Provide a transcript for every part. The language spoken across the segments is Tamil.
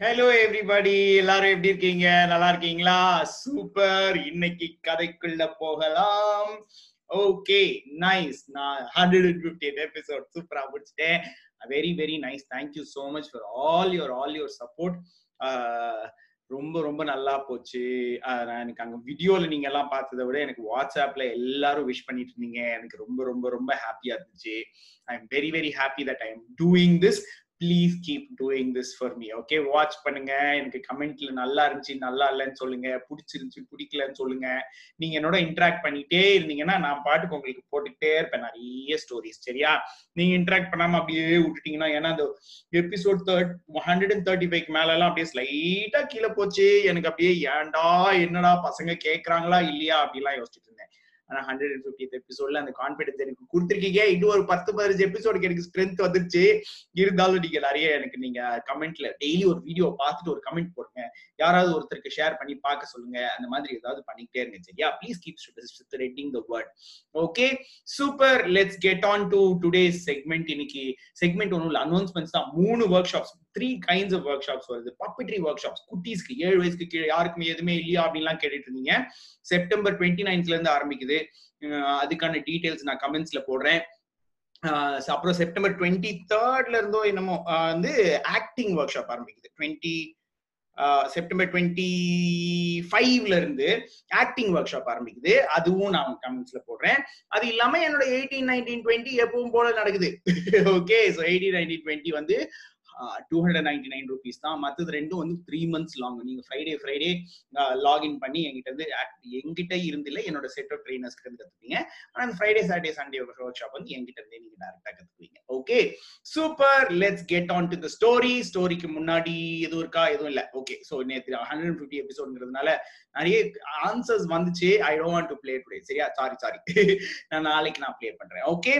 ஹலோ எவ்ரிபடி எல்லாரும் எப்படி இருக்கீங்க? நல்லா இருக்கீங்களா? சூப்பர் இன்னைக்கு கதைக்குள்ள போகலாம். ஓகே நைஸ் நான் ஹண்ட்ரட் அண்ட் பிப்டி எபிசோட் சூப்பரா முடிச்சிட்டேன். Very very nice thank you so much for all your all your support ரொம்ப ரொம்ப நல்லா போச்சு. எனக்கு அங்க வீடியோல நீங்க எல்லாம் பார்த்ததை விட எனக்கு வாட்ஸ்அப்ல எல்லாரும் விஷ் பண்ணிட்டு இருந்தீங்க. எனக்கு ரொம்ப ரொம்ப ரொம்ப ஹாப்பியா இருந்துச்சு. I am very very happy that I am doing this please keep doing this for me okay watch பண்ணுங்க. எனக்கு கமெண்ட்ல நல்லா இருந்துச்சு நல்லா இல்லைன்னு சொல்லுங்க. பிடிச்சிருந்துச்சு பிடிக்கலன்னு சொல்லுங்க. நீங்க என்னோட இன்ட்ராக்ட் பண்ணிட்டே இருந்தீங்கன்னா நான் பாட்டுக்கு உங்களுக்கு போட்டுக்கிட்டே இருப்பேன். நிறைய ஸ்டோரிஸ் சரியா? நீங்க இன்ட்ராக்ட் பண்ணாம அப்படியே விட்டுட்டீங்கன்னா ஏன்னா அந்த episode third hundred and thirty five மேல எல்லாம் அப்படியே ஸ்லைட்டா கீழே போச்சு. எனக்கு அப்படியே ஏன்டா என்னடா பசங்க கேட்கறாங்களா இல்லையா? அப்படிலாம் யோசிச்சுட்டு இருந்தேன். ஆனா ஹண்ட்ரட் அண்ட் ஃபிஃப்டி எபிசோட்ல அந்த கான்பிடன்ஸ் எனக்கு கொடுத்துருக்கீங்க. இன்னும் ஒரு பத்து பதினஞ்சு எபிசோடுக்கு எனக்கு ஸ்ட்ரென்த் வந்துருச்சு. இருந்தாலும் நீங்க நிறைய எனக்கு நீங்க கமெண்ட்ல டெய்லி ஒரு வீடியோ பார்த்துட்டு ஒரு கமெண்ட் போடுங்க. யாராவது ஒருத்தருக்கு ஷேர் பண்ணி பார்க்க சொல்லுங்க. அந்த மாதிரி ஏதாவது பண்ணிக்கிட்டே இருங்க சரியா? Please keep spreading the word okay super let's get on to today segment இன்னைக்கு செக்மெண்ட் ஒன்றும் இல்லை அனௌன்ஸ்மெண்ட்ஸ் தான். மூணு workshops three kinds of workshops வருது. பப்பிட்ரி ஒர்க் ஷாப்ஸ் குட்டீஸ்க்கு ஏழு வயசுக்கு கீழே யாருக்குமே எதுவுமே இல்லையா அப்படின்லாம் கேட்டுட்டு இருந்தீங்க. செப்டம்பர் டுவெண்ட்டி நைன்த்ல இருந்து ஆரம்பிக்குது. அதுக்கான டீட்டெயில்ஸ் நான் கமெண்ட்ஸ்ல போடுறேன். அப்புறம் செப்டம்பர் டுவெண்ட்டி தேர்ட்ல இருந்தோ என்னமோ வந்து ஆக்டிங் ஒர்க் ஷாப் ஆரம்பிக்குது. டுவெண்ட்டி செப்டம்பர் டுவெண்ட்டி ஃபைவ்ல இருந்து ஆக்டிங் ஒர்க் ஷாப் ஆரம்பிக்குது. அதுவும் நான் கமெண்ட்ஸ்ல போடுறேன். அது இல்லாம என்னோட எயிட்டீன் நைன்டீன் டுவெண்ட்டி எப்பவும் போல நடக்குது. Okay so eighteen nineteen twenty வந்து two hundred ninety nine rupees தான். மற்றது ரெண்டும் வந்து த்ரீ மந்த்ஸ் லாங் நீங்க ஃப்ரைடே ஃப்ரைடே லாகின் பண்ணி எங்கிட்ட இருந்து எங்கிட்ட இருந்தில்ல என்னோட செட் ஆஃப் ட்ரைனர்ஸ் வந்து இருந்து கத்துப்பீங்க ஆனா அந்த Friday Saturday Sunday workshop வந்து எங்கிட்ட இருந்தே நீங்க டேரக்டா கத்துக்குவீங்க. Okay super let's get on to the story ஸ்டோரிக்கு முன்னாடி எதுவும் இருக்கா? எதுவும் இல்ல. ஓகே ஸோ நேற்று ஹண்ட்ரட் ஃபிஃப்டி எபிசோட்ங்கிறதுனால நிறைய ஆன்சர்ஸ் வந்துச்சு. I don't want to play today சரியா? சாரி சாரி நான் நாளைக்கு நான் பிளே பண்றேன். Okay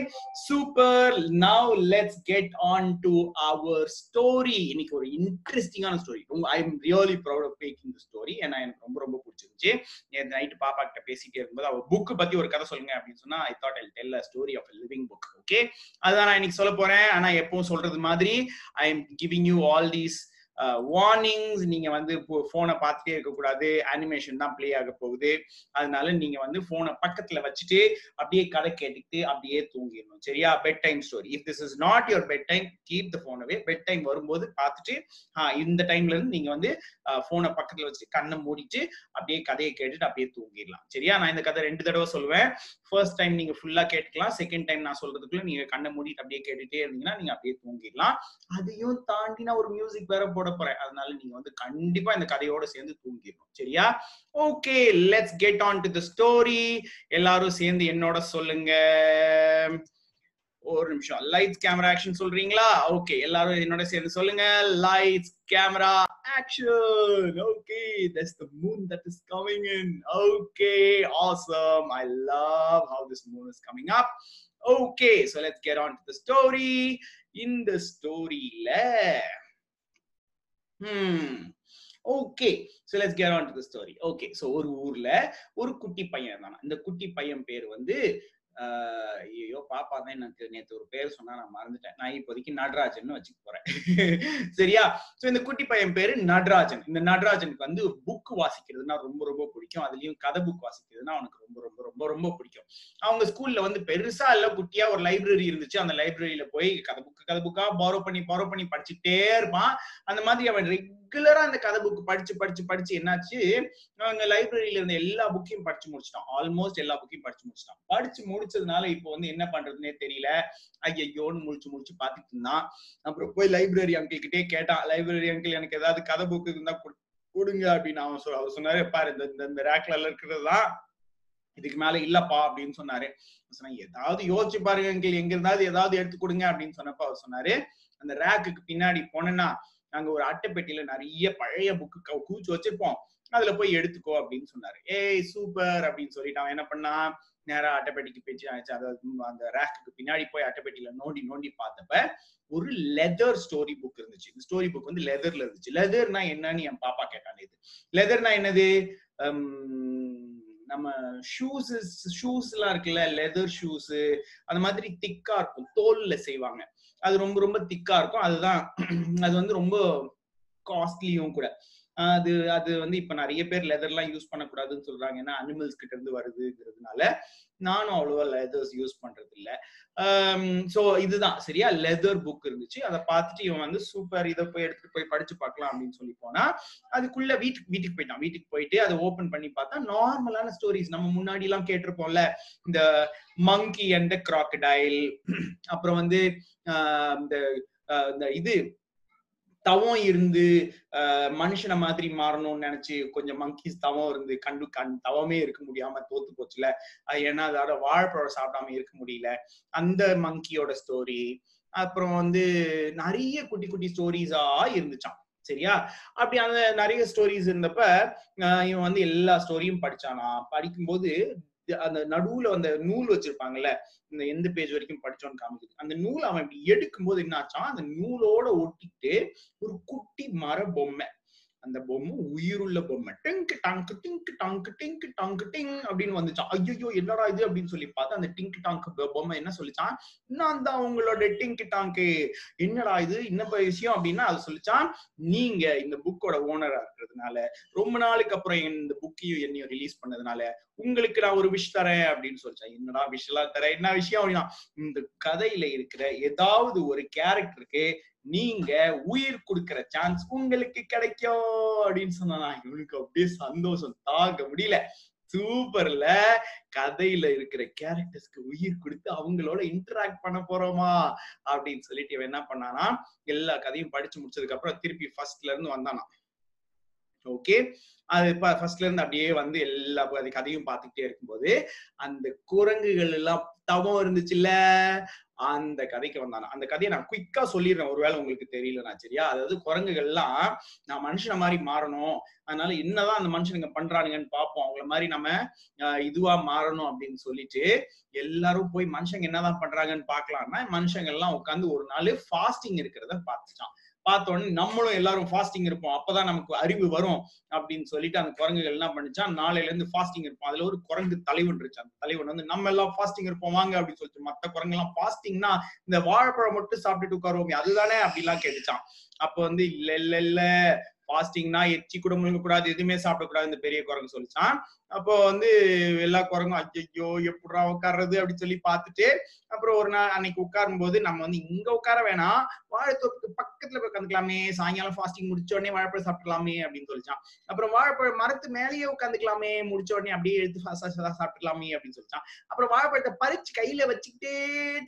super now let's get on to our story இன்னைக்கு ஒரு இன்ட்ரெஸ்டிங்கான ஸ்டோரி ரொம்ப I am really proud of making story ஏன்னா எனக்கு ரொம்ப ரொம்ப பிடிச்சிருந்துச்சு. நேற்று நைட்டு பாப்பா கிட்ட பேசிட்டே இருக்கும்போது அவ புக் பத்தி ஒரு கதை சொல்லுங்க அப்படின்னு சொன்னா I thought I tell a story of living book okay அதான் நான் இன்னைக்கு சொல்ல போறேன். ஆனா எப்பவும் சொல்றது மாதிரி I am giving you all these warnings நீங்க வந்து போனை பார்த்துட்டே இருக்கக்கூடாது. அனிமேஷன் தான் பிளே ஆக போகுது. அதனால நீங்க வந்து போனை பக்கத்துல வச்சுட்டு அப்படியே கதை கேட்டுக்கிட்டு அப்படியே தூங்கிடணும். சரியா? Bed time story if this is not your bed time keep the phone away bed time வரும்போது பார்த்துட்டு இந்த டைம்ல இருந்து நீங்க வந்து போனை பக்கத்துல வச்சுட்டு கண்ணை மூடிட்டு அப்படியே கதையை கேட்டுட்டு அப்படியே தூங்கிடலாம். சரியா? நான் இந்த கதை ரெண்டு தடவை சொல்லுவேன். ஃபர்ஸ்ட் டைம் நீங்க ஃபுல்லா கேட்டுக்கலாம். செகண்ட் டைம் நான் சொல்றதுக்குள்ள நீங்க கண்ணை மூடிட்டு அப்படியே கேட்டுட்டே இருந்தீங்கன்னா நீங்க அப்படியே தூங்கிடலாம். அதையும் தாண்டி நான் ஒரு மியூசிக் வேற போட போறேன். அதனால நீங்க வந்து கண்டிப்பா இந்த கதையோட சேர்ந்து தூங்கிடணும். சரியா? Okay let's get on to the story எல்லாரும் சேர்ந்து என்னோட சொல்லுங்க. ஒரு நிமிஷம். லைட்ஸ் கேமரா ஆக்ஷன் சொல்றீங்களா? ஓகே எல்லாரும் என்னோட சேர்ந்து சொல்லுங்க. Lights camera action okay that's the moon that is coming in okay awesome I love how this moon is coming up okay so let's get on to the story இந்த ஸ்டோரியில okay so let's get on to the story okay so ஒரு ஊர்ல ஒரு குட்டி பையன் இருந்தானா. இந்த குட்டி பையன் பேர் வந்து ஐயோ பாப்பா தான் எனக்கு நேற்று ஒரு பேர் சொன்னா நான் மறந்துட்டேன். நான் இப்போதைக்கு நடராஜன் வச்சுக்க போறேன். சரியா? சோ இந்த குட்டி பையன் பேரு நடராஜன். இந்த நடராஜனுக்கு வந்து புக் வாசிக்கிறதுனா ரொம்ப ரொம்ப பிடிக்கும். அதுலயும் கதை புக் வாசிக்கிறதுனா அவனுக்கு ரொம்ப ரொம்ப ரொம்ப ரொம்ப பிடிக்கும். அவங்க ஸ்கூல்ல வந்து பெருசா இல்ல குட்டியா ஒரு லைப்ரரி இருந்துச்சு. அந்த லைப்ரரியில போய் கதை புக்கு கதை புக்கா பாரோ பண்ணி பாரோ பண்ணி படிச்சுட்டே இருப்பான். அந்த மாதிரி அவன் அந்த கதை புக் படிச்சு படிச்சு படிச்சு என்னாச்சு? அங்க லைப்ரரியில இருந்த எல்லா புக்கையும் படிச்சு முடிச்சிட்டான். ஆல்மோஸ்ட் எல்லா புக்கையும் படிச்சு முடிச்சிட்டான். படிச்சு முடிச்சதுனால இப்போ வந்து என்ன பண்றதுன்னே தெரியல. ஐயோன்னு முடிச்சு முடிச்சு பாத்துட்டு இருந்தான். அப்புறம் போய் லைப்ரரி அங்கிள் கிட்டே கேட்டான். லைப்ரரி அங்கிள் எனக்கு ஏதாவது கதை புக்கு இருந்தா கொடுங்க அப்படின்னு அவன் சொல் அவர் சொன்னாரு பாரு இந்த இந்த ரேக்ல இருக்கிறது தான் இதுக்கு மேல இல்லப்பா அப்படின்னு சொன்னாரு. சொன்னா ஏதாவது யோசிச்சு பாருங்க அங்கிள் எங்க இருந்தாவது ஏதாவது எடுத்து கொடுங்க அப்படின்னு சொன்னப்ப அவர் சொன்னாரு. அந்த ரேக்குக்கு பின்னாடி போனேன்னா நாங்க ஒரு அட்டைப்பெட்டியில நிறைய பழைய புக்கு கூச்சு வச்சிருப்போம். அதுல போய் எடுத்துக்கோ அப்படின்னு சொன்னாரு. ஏய் சூப்பர் அப்படின்னு சொல்லிட்டு அவன் என்ன பண்ணா நேரா அட்டைப்பெட்டிக்கு பேச்சு அதாவது அந்த ரேக்குக்கு பின்னாடி போய் அட்டைப்பெட்டியில நோண்டி நோண்டி பார்த்தப்ப ஒரு லெதர் ஸ்டோரி புக் இருந்துச்சு. இந்த ஸ்டோரி புக் வந்து லெதர்ல இருந்துச்சு. லெதர்னா என்னன்னு என் பாப்பா கேட்டான் இது. லெதர்னா என்னது? நம்ம ஷூஸ் ஷூஸ் எல்லாம் இருக்குல்ல லெதர் ஷூஸ் அந்த மாதிரி திக்கா இருக்கும். தோல்ல செய்வாங்க. அது ரொம்ப ரொம்ப திக்கா இருக்கும். அதுதான் அது வந்து ரொம்ப காஸ்ட்லியும் கூட. அது அது வந்து இப்ப நிறைய பேர் லெதர்லாம் யூஸ் பண்ணக்கூடாதுன்னு சொல்றாங்க. ஏன்னா அனிமல்ஸ் கிட்ட இருந்து வருதுங்கிறதுனால நானும் அவ்வளோவா லெதர்ஸ் யூஸ் பண்றது இல்ல ஸோ இதுதான். சரியா? லெதர் புக் இருந்துச்சு. அதை பார்த்துட்டு இவன் வந்து சூப்பர் இதை போய் எடுத்துட்டு போய் படிச்சு பார்க்கலாம் அப்படின்னு சொல்லி போனா அதுக்குள்ள வீட்டுக்கு வீட்டுக்கு போயிட்டான். வீட்டுக்கு போயிட்டு அதை ஓபன் பண்ணி பார்த்தா நார்மலான ஸ்டோரிஸ் நம்ம முன்னாடி எல்லாம் கேட்டிருப்போம்ல இந்த மங்கி அண்ட் கிராக்கடைல் அப்புறம் வந்து இந்த இந்த இது தவம் இருந்து மனுஷனை மாதிரி மாறணும்னு நினைச்சு கொஞ்சம் மங்கிஸ் தவம் இருந்து கண்டு கண் தவமே இருக்க முடியாம தோத்து போச்சுல. அது ஏன்னா அதோட வாழைப்பழம் சாப்பிடாம இருக்க முடியல. அந்த மங்கியோட ஸ்டோரி அப்புறம் வந்து நிறைய குட்டி குட்டி ஸ்டோரிஸா இருந்துச்சான் சரியா? அப்படி அந்த நிறைய ஸ்டோரிஸ் இருந்தப்ப இவன் வந்து எல்லா ஸ்டோரியும் படிச்சானா? படிக்கும்போது அந்த நடுவுல அந்த நூல் வச்சிருப்பாங்கல்ல இந்த எந்த பேஜ் வரைக்கும் படிச்சோன்னு காமிக்குது. அந்த நூல் அவன் இப்படி எடுக்கும் போது என்னாச்சான் அந்த நூலோட ஒட்டிட்டு ஒரு குட்டி மர பொம்மை அந்த பொம்மை உயிருள்ள பொம்மை. டிங்க் டாங்க் டிங்க் டாங்க் டிங்க் டாங்க் டிங் அப்படின்னு வந்துச்சான் ஐயோ என்னடா இது அப்படின்னு சொல்லி பார்த்தா அந்த டிங்க் டாங்க் பொம்மை என்ன சொல்லிச்சான் நான் தான் உங்களோட டிங்க் டாங்க் என்னடா இது? என்ன விஷயம் அப்படின்னா அது சொல்லிச்சான் நீங்க இந்த புக்கோட ஓனரா இருக்கிறதுனால ரொம்ப நாளுக்கு அப்புறம் இந்த புக்கையும் என்னையும் ரிலீஸ் பண்ணதுனால உங்களுக்கு நான் ஒரு விஷ் தரேன் அப்படின்னு சொல்லிச்சேன் என்னடா விஷ் எல்லாம் தரேன்? என்ன விஷயம்? அப்படின்னா இந்த கதையில இருக்கிற ஏதாவது ஒரு கேரக்டருக்கு நீங்க உயிர் கொடுக்கிற சான்ஸ் உங்களுக்கு கிடைக்கும் அப்படின்னு சொன்னா இவனுக்கு அப்படியே சந்தோஷம். தாங்க முடியல. சூப்பர்ல கதையில இருக்கிற கேரக்டர்ஸ்க்கு உயிர் கொடுத்து அவங்களோட இன்டராக்ட் பண்ண போறோமா அப்படின்னு சொல்லிட்டு இவன் என்ன பண்ணானா எல்லா கதையும் படிச்சு முடிச்சதுக்கு அப்புறம் திருப்பி ஃபர்ஸ்ட்ல இருந்து வந்தானா. ஓகே அது ஃபர்ஸ்ட்ல இருந்து அப்படியே வந்து எல்லா கதையும் பார்த்துக்கிட்டே இருக்கும்போது அந்த குரங்குகள் எல்லாம் தவம் இருந்துச்சுல்ல? அந்த கதைக்கு வந்தானா? அந்த கதையை நான் குயிக்கா சொல்லிடுறேன். ஒருவேளை உங்களுக்கு தெரியலனா சரியா? அதாவது குரங்குகள்லாம் நான் மனுஷனை மாதிரி மாறணும். அதனால என்னதான் அந்த மனுஷனுங்க பண்றானுங்கன்னு பார்ப்போம். அவங்கள மாதிரி நம்ம இதுவா மாறணும் அப்படின்னு சொல்லிட்டு எல்லாரும் போய் மனுஷங்க என்னதான் பண்றாங்கன்னு பாக்கலாம்னா மனுஷங்க எல்லாம் உட்காந்து ஒரு நாள் ஃபாஸ்டிங் இருக்கிறத பார்த்துட்டான். பார்த்த உடனே நம்மளும் எல்லாரும் ஃபாஸ்டிங் இருப்போம். அப்பதான் நமக்கு அறிவு வரும் அப்படின்னு சொல்லிட்டு அந்த குரங்குகள் என்ன பண்ணிச்சான் நாளையில இருந்து ஃபாஸ்டிங் இருப்போம். அதுல ஒரு குரங்கு தலைவன் இருந்துச்சு. அந்த தலைவன் வந்து நம்ம எல்லாம் ஃபாஸ்டிங் இருப்போம் வாங்க அப்படின்னு சொல்லிட்டு மத்த குரங்கு எல்லாம் ஃபாஸ்டிங்னா இந்த வாழைப்பழம் மட்டும் சாப்பிட்டுட்டு உட்காருவோமே அதுதானே அப்படிலாம் கேட்டுச்சான் அப்ப வந்து இல்ல இல்ல இல்ல ஃபாஸ்டிங்னா எச்சி கூட முழுங்க கூடாது எதுவுமே சாப்பிடக்கூடாது இந்த பெரிய குரங்கு சொல்லிச்சான் அப்போ வந்து எல்லா குரங்கும் ஐயோ எப்படா உட்கார்றது அப்படின்னு சொல்லி பார்த்துட்டு அப்புறம் ஒரு நாள் அன்னைக்கு உட்காரும் போது நம்ம வந்து இங்க உட்கார வேணாம் வாழைத்தோப்புக்கு பக்கத்துல போய் உட்காந்துக்கலாமே சாயங்காலம் ஃபாஸ்டிங் முடிச்ச உடனே வாழைப்பழம் சாப்பிடலாமே அப்படின்னு சொல்லிச்சான். அப்புறம் வாழைப்பழம் மரத்து மேலேயே உட்காந்துக்கலாமே முடிச்ச உடனே அப்படியே எடுத்து சாப்பிட்டுக்கலாமே அப்படின்னு சொல்லிச்சான். அப்புறம் வாழைப்பழத்தை பறிச்சு கையில வச்சுக்கிட்டே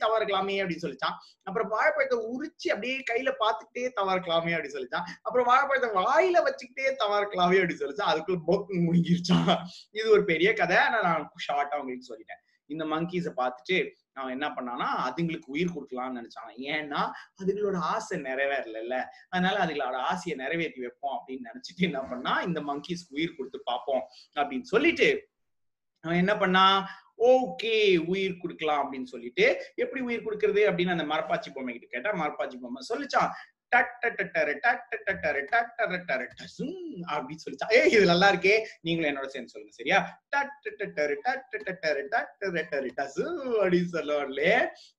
தவறுக்கலாமே அப்படின்னு சொல்லிச்சான். அப்புறம் வாழைப்பழத்தை உரிச்சு அப்படியே கையில பார்த்துக்கிட்டே தவறுக்கலாமே அப்படின்னு சொல்லிச்சான். அப்புறம் வாழைப்பழத்தை வாயில வச்சுக்கிட்டே தவறுக்கலாமே அப்படின்னு சொல்லிச்சான். அதுக்குள்ள போக்கு முடிஞ்சிருச்சான் இது ஒரு பெரிய கதை. ஆனா நான் ஷார்ட்டா உங்களுக்கு சொல்லிட்டேன். இந்த மங்கீஸ பார்த்துட்டு அவன் என்ன பண்ணானா அதுங்களுக்கு உயிர் கொடுக்கலாம்னு நினைச்சான். ஏன்னா அதுங்களோட ஆசை நிறைவேறல அதனால அதுங்களோட ஆசையை நிறைவேற்றி வைப்போம் அப்படின்னு நினைச்சிட்டு என்ன பண்ணா இந்த மங்கீஸ்க்கு உயிர் கொடுத்து பார்ப்போம் அப்படின்னு சொல்லிட்டு அவன் என்ன பண்ணா ஓகே உயிர் கொடுக்கலாம் அப்படின்னு சொல்லிட்டு எப்படி உயிர் கொடுக்கறது? அப்படின்னு அந்த மரப்பாச்சி பொம்மை கிட்ட கேட்டா மரப்பாச்சி பொம்மை சொல்லிச்சான். அப்படின்னு சொல்லிச்சா ஏ இது நல்லா இருக்கே நீங்களும் என்னோட சேர்ந்து சொல்லுங்க சரியா அப்படின்னு சொல்லுவாங்களே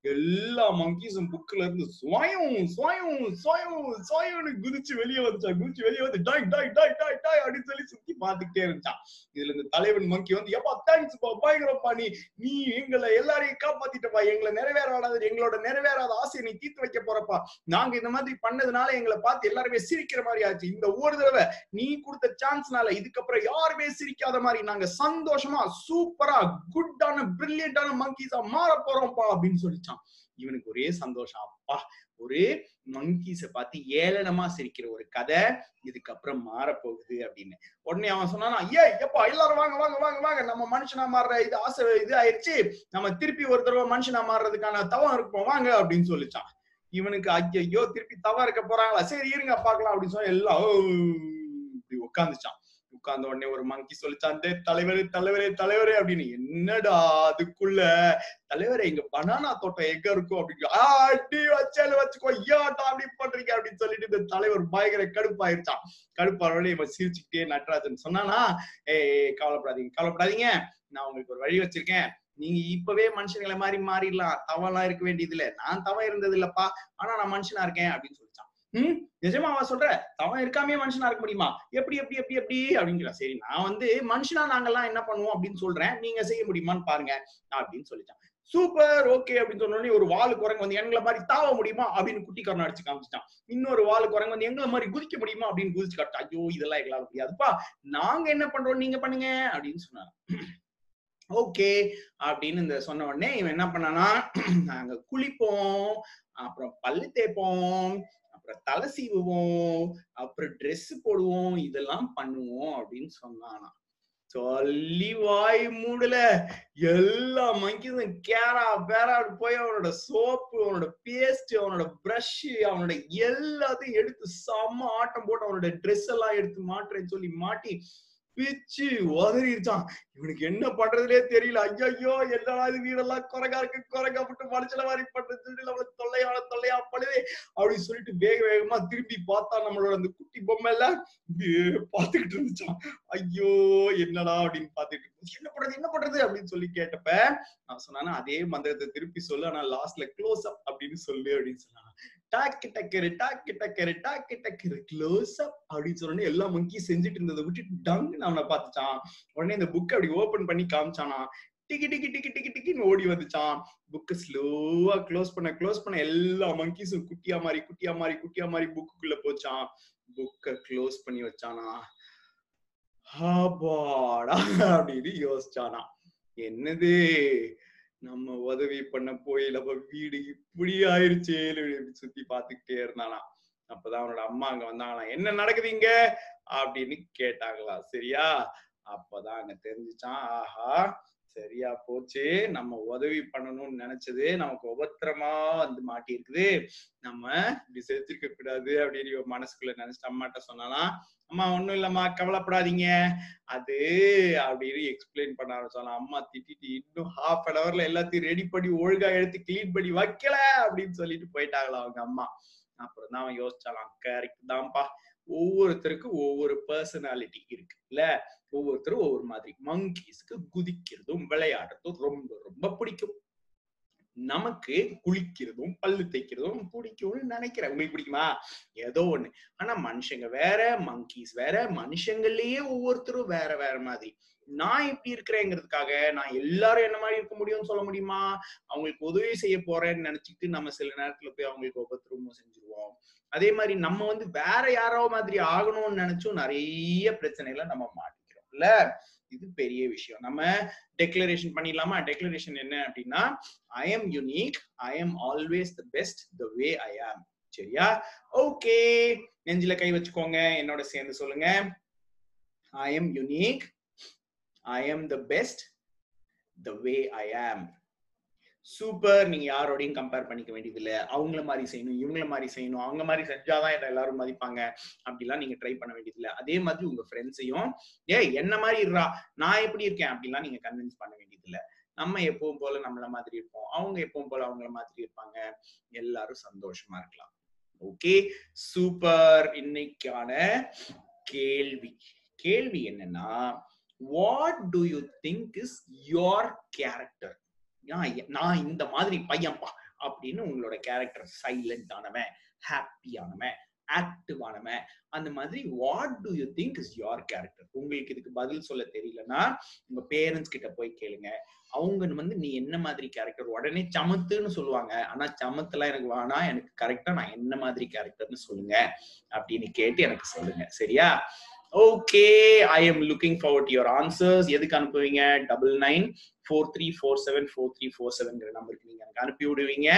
எல்லா மங்கீஸும் புக்ல இருந்து சுவாயம் சுவாயம் சுவாயம் சுவாயம்னு குதிச்சு வெளியே வந்துச்சா குதிச்சு வெளியே வந்து டாய் டாய் டாய் டாய் டாய் அப்படின்னு சொல்லி சுத்தி பார்த்துக்கிட்டே இருந்தான் இதுல இந்த தலைவன் மங்கி வந்து எப்பா தேங்க்ஸ் பயங்கரப்பா நீ நீ எங்களை எல்லாரையும் காப்பாத்திட்டப்பா எங்களை நிறைவேறாத எங்களோட நிறைவேறாத ஆசையை நீ தீர்த்து வைக்க போறப்பா நாங்க இந்த மாதிரி பண்ண பண்ணதுனால எங்களை பார்த்து எல்லாருமே சிரிக்கிற மாதிரி ஆச்சு. இந்த ஒரு தடவை நீ கொடுத்த சான்ஸ்னால இதுக்கப்புறம் யாருமே சிரிக்காத மாதிரி நாங்க சந்தோஷமா சூப்பரா குட்டான பிரில்லியண்டான மங்கீஸா மாற போறோம்ப்பா அப்படின்னு சொல்லிச்சான். இவனுக்கு ஒரே சந்தோஷம். அப்பா ஒரு மங்கீஸ பார்த்து ஏளனமா சிரிக்கிற ஒரு கதை இதுக்கப்புறம் மாற போகுது அப்படின்னு. உடனே அவன் சொன்னானா ஏ எப்பா எல்லாரும் வாங்க வாங்க வாங்க வாங்க. நம்ம மனுஷனா மாறுற இது ஆசை இது ஆயிடுச்சு நம்ம திருப்பி ஒரு தடவை மனுஷனா மாறுறதுக்கான தவம் இருப்போம் வாங்க அப்படின்னு சொல்லிச்சான். இவனுக்கு ஐயோ திருப்பி தவா இருக்க போறாங்களா? சரி இருங்க பாக்கலாம் அப்படின்னு சொல்லி எல்லாம் இப்படி உட்காந்துச்சான் உட்கார்ந்த உடனே ஒரு மங்கி சொல்லிச்சான் தலைவரே தலைவரே தலைவரே அப்படின்னு. என்னடா அதுக்குள்ள? தலைவரே இங்க பனானா தோட்டம் எங்க இருக்கும்? அப்படின்னு. அடி வச்சால வச்சுக்கோ ஐயாட்டா அப்படி பண்றீங்க? அப்படின்னு சொல்லிட்டு இந்த தலைவர் பயங்கர கடுப்பாயிருச்சான் கடுப்பாரோட இவன் சிரிச்சுக்கிட்டே நட்ராஜன் சொன்னானா ஏ கவலைப்படாதீங்க கவலைப்படாதீங்க. நான் உங்களுக்கு ஒரு வழி வச்சிருக்கேன். நீங்க இப்பவே மனுஷங்களை மாதிரி மாறிடலாம். தவெல்லாம் இருக்க வேண்டியது இல்ல நான் தவ இருந்தது இல்லப்பா ஆனா நான் மனுஷனா இருக்கேன் அப்படின்னு சொல்லிச்சான் ம்? நிஜமாவா சொல்ற? தவன் இருக்காமே மனுஷனா இருக்க முடியுமா? எப்படி எப்படி எப்படி எப்படி? அப்படிங்கிறா. சரி நான் வந்து மனுஷனா நாங்கெல்லாம் என்ன பண்ணுவோம் அப்படின்னு சொல்றேன். நீங்க செய்ய முடியுமான்னு பாருங்க அப்படின்னு சொல்லிட்டான். சூப்பர் ஓகே அப்படின்னு சொன்ன உடனே ஒரு வாலு குரங்கு வந்து எங்களை மாதிரி தாவ முடியுமா அப்படின்னு குட்டி கரணம் அடிச்சு காமிச்சிட்டான். இன்னொரு வாலு குரங்கு வந்து எங்களை மாதிரி குதிக்க முடியுமா அப்படின்னு குதிச்சு காட்டா ஐயோ இதெல்லாம் எங்களால முடியாதுப்பா. நாங்க என்ன பண்றோம்? நீங்க பண்ணுங்க அப்படின்னு சொன்னாங்க ஓகே அப்படின்னு இந்த சொன்ன உடனே இவன் என்ன பண்ணானா நாங்க குளிப்போம் அப்புறம் பல்லு தேய்ப்போம் அப்புறம் தலை சீவுவோம் அப்புறம் ட்ரெஸ் போடுவோம் இதெல்லாம் பண்ணுவோம் அப்படின்னு சொன்னானா. சொல்லி வாய் மூடல. எல்லா மங்கிதும் கேரா பேரா போய் அவனோட சோப்பு அவனோட பேஸ்ட் அவனோட பிரஷ் அவனோட எல்லாத்தையும் எடுத்து செம்ம ஆட்டம் போட்டு அவனோட ட்ரெஸ் எல்லாம் எடுத்து மாட்டுறேன்னு சொல்லி மாட்டி பிச்சு உதறிடுச்சான். இவனுக்கு என்ன பண்றதுலே தெரியல. ஐயோ என்னடா இது வீடெல்லாம் குறைகா இருக்கு குறைகா மட்டும் மனுஷன மாதிரி பண்றது அவளை தொல்லையான தொல்லையா படுதே அப்படின்னு சொல்லிட்டு வேக வேகமா திரும்பி பார்த்தா நம்மளோட அந்த குட்டி பொம்மை எல்லாம் பாத்துக்கிட்டு இருந்துச்சான் ஐயோ என்னடா அப்படின்னு பாத்துட்டு என்ன பண்றது என்ன பண்றது? அப்படின்னு சொல்லி கேட்டப்ப நான் சொன்னானா அதே மந்திரத்தை திருப்பி சொல்லு ஆனா லாஸ்ட்ல க்ளோஸ் அப் அப்படின்னு சொல்லு அப்படின்னு சொன்னாங்க டாக்கு டக்கரு டாக்கு டக்கரு டாக்கு டக்கரு க்ளோஸ் அப் அப்படின்னு சொன்னோடனே எல்லா மங்கி செஞ்சுட்டு இருந்ததை விட்டுட்டு டங்குன்னு அவனை பார்த்துச்சான் உடனே இந்த புக் அப்படி ஓபன் பண்ணி காமிச்சானா டிக்கி டிக்கி டிக்கி டிக்கி டிக்கின்னு ஓடி வந்துச்சான் புக்கு ஸ்லோவா க்ளோஸ் பண்ண க்ளோஸ் பண்ண எல்லா மங்கீஸும் குட்டியா மாறி குட்டியா மாறி குட்டியா மாறி புக்குக்குள்ள போச்சான் புக்க க்ளோஸ் பண்ணி வச்சானா அப்பாடா அப்படின்னு யோசிச்சானா என்னது? நம்ம உதவி பண்ண போய் நம்ம வீடு இப்படி ஆயிருச்சே. சுத்தி பாத்துக்கிட்டே இருந்தானா. அப்பதான் அவனோட அம்மா அங்க வந்தாங்களாம். என்ன நடக்குது இங்க? அப்படின்னு கேட்டாங்களா சரியா? அப்பதான் அங்க தெரிஞ்சுச்சான் ஆஹா சரியா போச்சு. நம்ம உதவி பண்ணணும்னு நினைச்சது நமக்கு உபத்திரமா வந்து மாட்டி இருக்குது நம்ம இப்படி செஞ்சிருக்க கூடாது அப்படின்னு மனசுக்குள்ள நினைச்சிட்டு அம்மாட்ட சொன்னாலாம் அம்மா ஒண்ணும் இல்லம்மா கவலைப்படாதீங்க. அது அப்படின்னு எக்ஸ்பிளைன் பண்ண ஆரம்பிச்சாலும் அம்மா திட்டிட்டு இன்னும் ஹாஃப் அன் ஹவர்ல எல்லாத்தையும் ரெடி பண்ணி ஒழுங்கா எடுத்து கிளீன் பண்ணி வைக்கல. அப்படின்னு சொல்லிட்டு போயிட்டாங்களா அவங்க அம்மா. அப்புறம் தான் அவன் யோசிச்சாலாம் கரெக்ட் தான்ப்பா. ஒவ்வொருத்தருக்கும் ஒவ்வொரு பர்சனாலிட்டி இருக்கு இல்ல ஒவ்வொருத்தரும் ஒவ்வொரு மாதிரி. மங்கீஸ்க்கு குதிக்கிறதும் விளையாடுறதும் ரொம்ப ரொம்ப பிடிக்கும். நமக்கு குளிக்கிறதும் பல்லு தைக்கிறதும் பிடிக்கும்னு நினைக்கிறேன். உங்களுக்கு பிடிக்குமா? ஏதோ ஒண்ணு. ஆனா மனுஷங்க வேற மங்கீஸ் வேற மனுஷங்கள்லயே ஒவ்வொருத்தரும் வேற வேற மாதிரி. நான் இப்படி இருக்கிறேங்கிறதுக்காக நான் எல்லாரும் என்ன மாதிரி இருக்க முடியும்னு சொல்ல முடியுமா? அவங்களுக்கு உதவி செய்ய போறேன்னு நினைச்சிட்டு நம்ம சில நேரத்துல போய் அவங்களுக்கு உபத்திரமும் செஞ்சிருவோம். அதே மாதிரி நம்ம வந்து வேற யாரோ மாதிரி ஆகணும்னு நினைச்சும் நிறைய பிரச்சனைகளை நம்ம மாட்டிக்கிறோம். இல்ல? இது பெரிய விஷயம். நம்ம டெக்ளரேஷன் பண்ணிடலாமா? டெக்ளரேஷன் என்ன அப்படின்னா I am unique I am always the best the way I am சரியா? ஓகே நெஞ்சில கை வச்சுக்கோங்க. என்னோட சேர்ந்து சொல்லுங்க. ஐ எம் யூனிக் ஐ ஆம் த பெஸ்ட் த வே ஐ ஆம் சூப்பர் நீங்க யாரோடையும் கம்பேர் பண்ணிக்க வேண்டியது அவங்கள மாதிரி செய்யணும் இவங்கள மாதிரி செய்யணும் அவங்க மாதிரி செஞ்சாதான் என்ன எல்லாரும் மதிப்பாங்க. அப்படிலாம் நீங்க ட்ரை பண்ண வேண்டியது அதே மாதிரி உங்க ஃப்ரெண்ட்ஸையும் ஏய் என்ன மாதிரி இருறா நான் எப்படி இருக்கேன்? அப்படிலாம் நீங்க கன்வின்ஸ் பண்ண வேண்டியது நம்ம எப்பவும் போல நம்மள மாதிரி இருப்போம். அவங்க எப்பவும் போல அவங்கள மாதிரி இருப்பாங்க. எல்லாரும் சந்தோஷமா இருக்கலாம். ஓகே சூப்பர் இன்னைக்கான கேள்வி. கேள்வி என்னன்னா what do you think is your character நான் இந்த மாதிரி பையன்பா அப்படின்னு உங்களோட கேரக்டர் சைலண்ட் ஆனவன் ஹாப்பி ஆனவன் ஆக்டிவ் ஆனவன் அந்த மாதிரி what do you think is your character உங்களுக்கு இதுக்கு பதில் சொல்ல தெரியலன்னா உங்க பேரண்ட்ஸ் கிட்ட போய் கேளுங்க. அவங்க வந்து நீ என்ன மாதிரி கேரக்டர் உடனே சமத்துன்னு சொல்லுவாங்க. ஆனா சமத்துலாம் எனக்கு வேணா எனக்கு கரெக்டா நான் என்ன மாதிரி கேரக்டர்னு சொல்லுங்க அப்படின்னு கேட்டு எனக்கு சொல்லுங்க. சரியா? Okay I am looking forward your answers எதுக்கு அனுப்புவீங்க? Double nine four three four seven four three four செவன்ங்கிற நம்பருக்கு நீங்க எனக்கு அனுப்பி விடுவீங்க.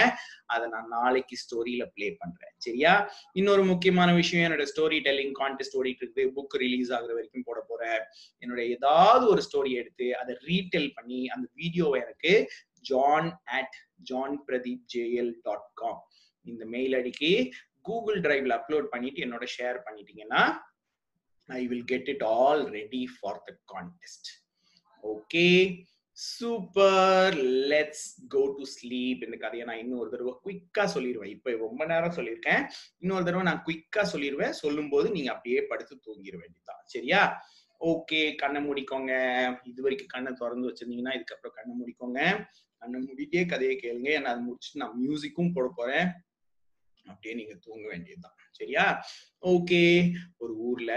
அதை நான் நாளைக்கு ஸ்டோரியில ப்ளே பண்றேன். சரியா? இன்னொரு முக்கியமான விஷயம் என்னோட ஸ்டோரி டெல்லிங் கான்டெஸ்ட் ஓடிட்டு இருக்குது. புக் ரிலீஸ் ஆகுற வரைக்கும் போட போறேன். என்னோட ஏதாவது ஒரு ஸ்டோரி எடுத்து அதை ரீடெல் பண்ணி அந்த வீடியோவை எனக்கு John at John Pradeep JL dot com இந்த மெயில் ஐடிக்கு கூகுள் டிரைவ்ல அப்லோட் பண்ணிட்டு என்னோட ஷேர் பண்ணிட்டீங்கன்னா I will get it all ready for the contest. Okay, super let's go to sleep இந்த கதையை நான் இன்னொரு தடவை குயிக்கா சொல்லிடுவேன் இப்போ ரொம்ப நேரம் சொல்லியிருக்கேன். இன்னொரு தடவை நான் குயிக்கா சொல்லிடுவேன் சொல்லும் போது நீங்க அப்படியே படுத்து தூங்கிட வேண்டியதுதான். சரியா? ஓகே கண்ணை மூடிக்கோங்க. இது வரைக்கும் கண்ணை திறந்து வச்சிருந்தீங்கன்னா இதுக்கப்புறம் கண்ணை மூடிக்கோங்க. கண்ணை மூடிட்டே கதையை கேளுங்க. நான் அதை முடிச்சுட்டு நான் மியூசிக்கும் போட போறேன். அப்படியே நீங்க தூங்க வேண்டியதுதான். சரியா? ஓகே ஒரு ஊர்ல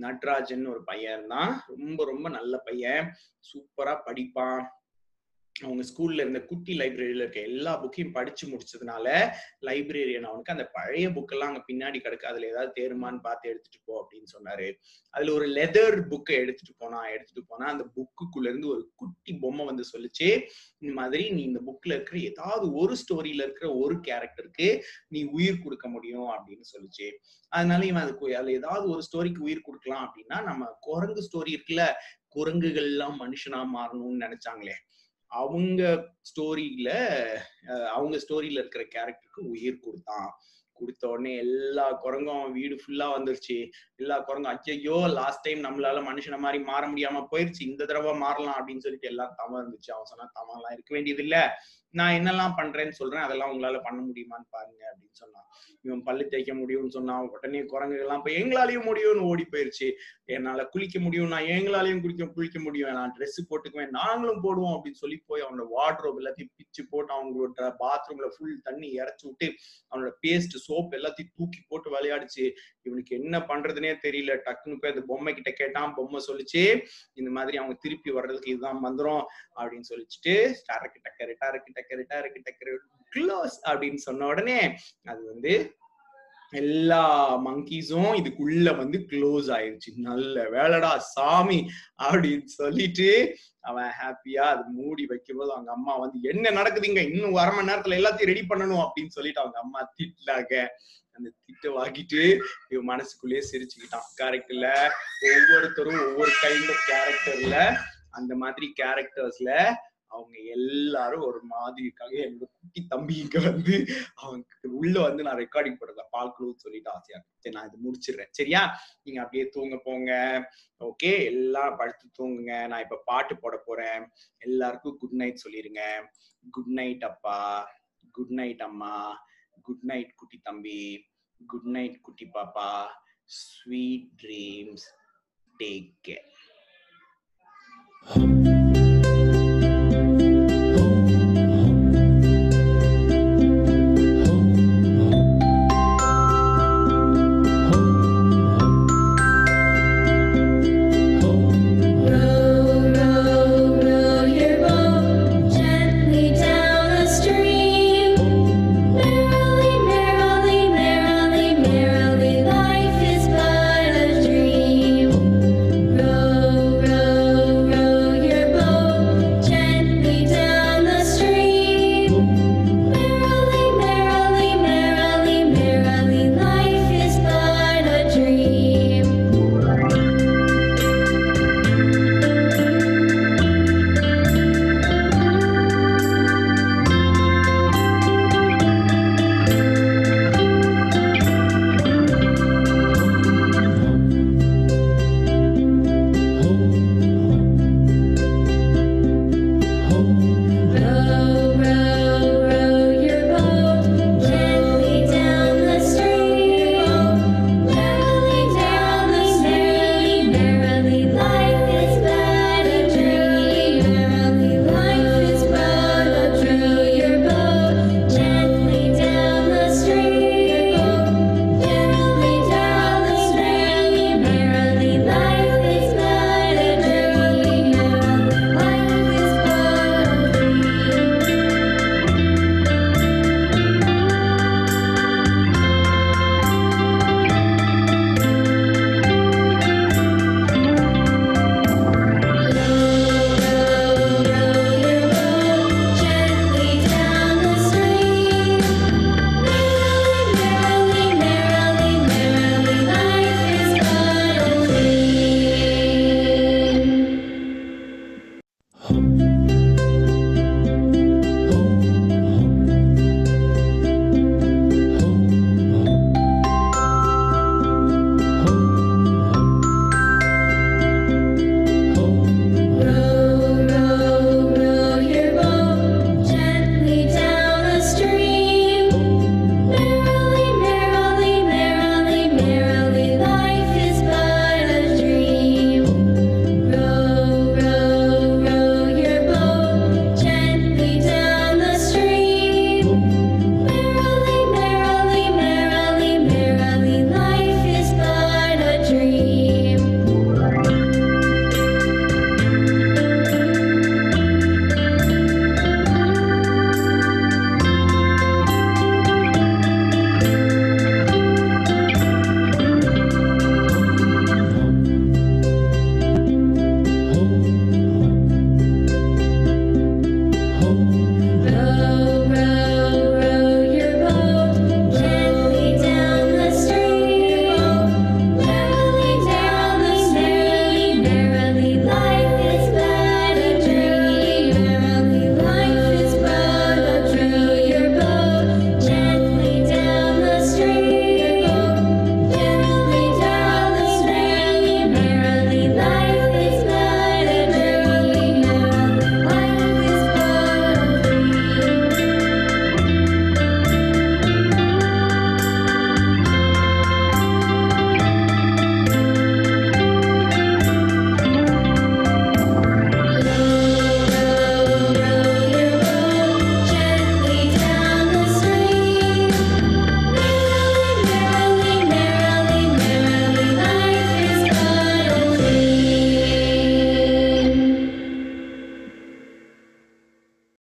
நட்ராஜன் ஒரு பையன் தான் ரொம்ப ரொம்ப நல்ல பையன். சூப்பரா படிப்பான். அவங்க ஸ்கூல்ல இருந்த குட்டி லைப்ரரியில இருக்க எல்லா புக்கையும் படிச்சு முடிச்சதுனால லைப்ரரியன் அவனுக்கு அந்த பழைய புக்கெல்லாம் அங்க பின்னாடி கிடக்கு. அதுல ஏதாவது தேருமான்னு பார்த்து எடுத்துட்டு போ அப்படின்னு சொன்னாரு. அதுல ஒரு லெதர் புக்கை எடுத்துட்டு போனா எடுத்துட்டு போனா அந்த புக்குக்குள்ள இருந்து ஒரு குட்டி பொம்மை வந்து சொல்லுச்சு. இந்த மாதிரி நீ இந்த புக்ல இருக்கிற ஏதாவது ஒரு ஸ்டோரியில இருக்கிற ஒரு கேரக்டருக்கு நீ உயிர் கொடுக்க முடியும் அப்படின்னு சொல்லிச்சு. அதனால இவன் அதுக்கு அதுல ஏதாவது ஒரு ஸ்டோரிக்கு உயிர் கொடுக்கலாம் அப்படின்னா நம்ம குரங்கு ஸ்டோரி இருக்குல்ல குரங்குகள் எல்லாம் மனுஷனா மாறணும்னு நினைச்சாங்களே. அவங்க ஸ்டோரியில அவங்க ஸ்டோரியில இருக்கிற கேரக்டருக்கு உயிர் கொடுத்தான். கொடுத்த உடனே எல்லா குரங்கும் வீடு ஃபுல்லா வந்துருச்சு. எல்லா குரங்கும் அச்சையோ லாஸ்ட் டைம் நம்மளால மனுஷன மாதிரி மாற முடியாம போயிருச்சு. இந்த தடவை மாறலாம் அப்படின்னு சொல்லிட்டு எல்லாம் தம இருந்துச்சு அவன் சொன்னா தம எல்லாம் இருக்க வேண்டியது இல்ல நான் என்னெல்லாம் பண்றேன்னு சொல்றேன். அதெல்லாம் உங்களால பண்ண முடியுமான்னு பாருங்க அப்படின்னு சொன்னான். இவன் பல்லு தேய்க்க முடியும்னு சொன்னான். உடனே குரங்குகள்லாம் இப்ப எங்களாலையும் முடியும்னு ஓடி போயிருச்சு. என்னால குளிக்க முடியும் நான் எங்களாலையும் குளிக்க குளிக்க முடியும் நான் ட்ரெஸ் போட்டுக்குவேன் நாங்களும் போடுவோம் அப்படின்னு சொல்லி போய் அவனோட வார்ட்ரோப் எல்லாத்தையும் பிச்சு போட்டு அவங்களோட பாத்ரூம்ல ஃபுல் தண்ணி இறச்சி விட்டு அவனோட பேஸ்ட் சோப் எல்லாத்தையும் தூக்கி போட்டு விளையாடுச்சு. இவனுக்கு என்ன பண்றதுனே தெரியல. டக்குன்னு போய் அந்த பொம்மை கிட்ட கேட்டான் பொம்மை சொல்லிச்சு இந்த மாதிரி அவங்க திருப்பி வர்றதுக்கு இதுதான் மந்திரம் அப்படின்னு சொல்லிச்சுட்டு டரக்கு டக்கரு டரக்கு டக்கரு டரக்கு டக்கரு க்ளோஸ் அப்படின்னு சொன்ன உடனே அது வந்து எல்லா மங்கீஸும் இதுக்குள்ள வந்து க்ளோஸ் ஆயிருச்சு. நல்ல வேலைடா சாமி அப்படின்னு சொல்லிட்டு அவன் ஹாப்பியா அது மூடி வைக்கும்போது அவங்க அம்மா வந்து என்ன நடக்குதுங்க? இன்னும் அரை மணி நேரத்துல எல்லாத்தையும் ரெடி பண்ணணும் அப்படின்னு சொல்லிட்டு அவங்க அம்மா திட்டினாங்க. அந்த திட்ட வாங்கிட்டு இவன் மனசுக்குள்ளேயே சிரிச்சுக்கிட்டான். கரெக்ட் ஒவ்வொருத்தரும் ஒவ்வொரு கைண்ட் ஆஃப் கேரக்டர்ல அந்த மாதிரி கேரக்டர்ஸ்ல அவங்க எல்லாரும் ஒரு மாதிரி இருக்காங்க என்னோட குட்டி தம்பி வந்து அவங்க உள்ள வந்து நான் ரெக்கார்டிங் போடுறேன் பால்குழுன்னு சொல்லிட்டு ஆசையா சரி நான் இது முடிச்சிடுறேன். சரியா? நீங்க அப்படியே தூங்க போங்க. ஓகே? எல்லாம் படுத்து தூங்குங்க. நான் இப்ப பாட்டு போட போறேன். எல்லாருக்கும் குட் நைட் சொல்லிருங்க. குட் நைட் அப்பா. குட் நைட் அம்மா. குட் நைட் குட்டி தம்பி. குட் நைட் குட்டி பாப்பா. Sweet dreams take care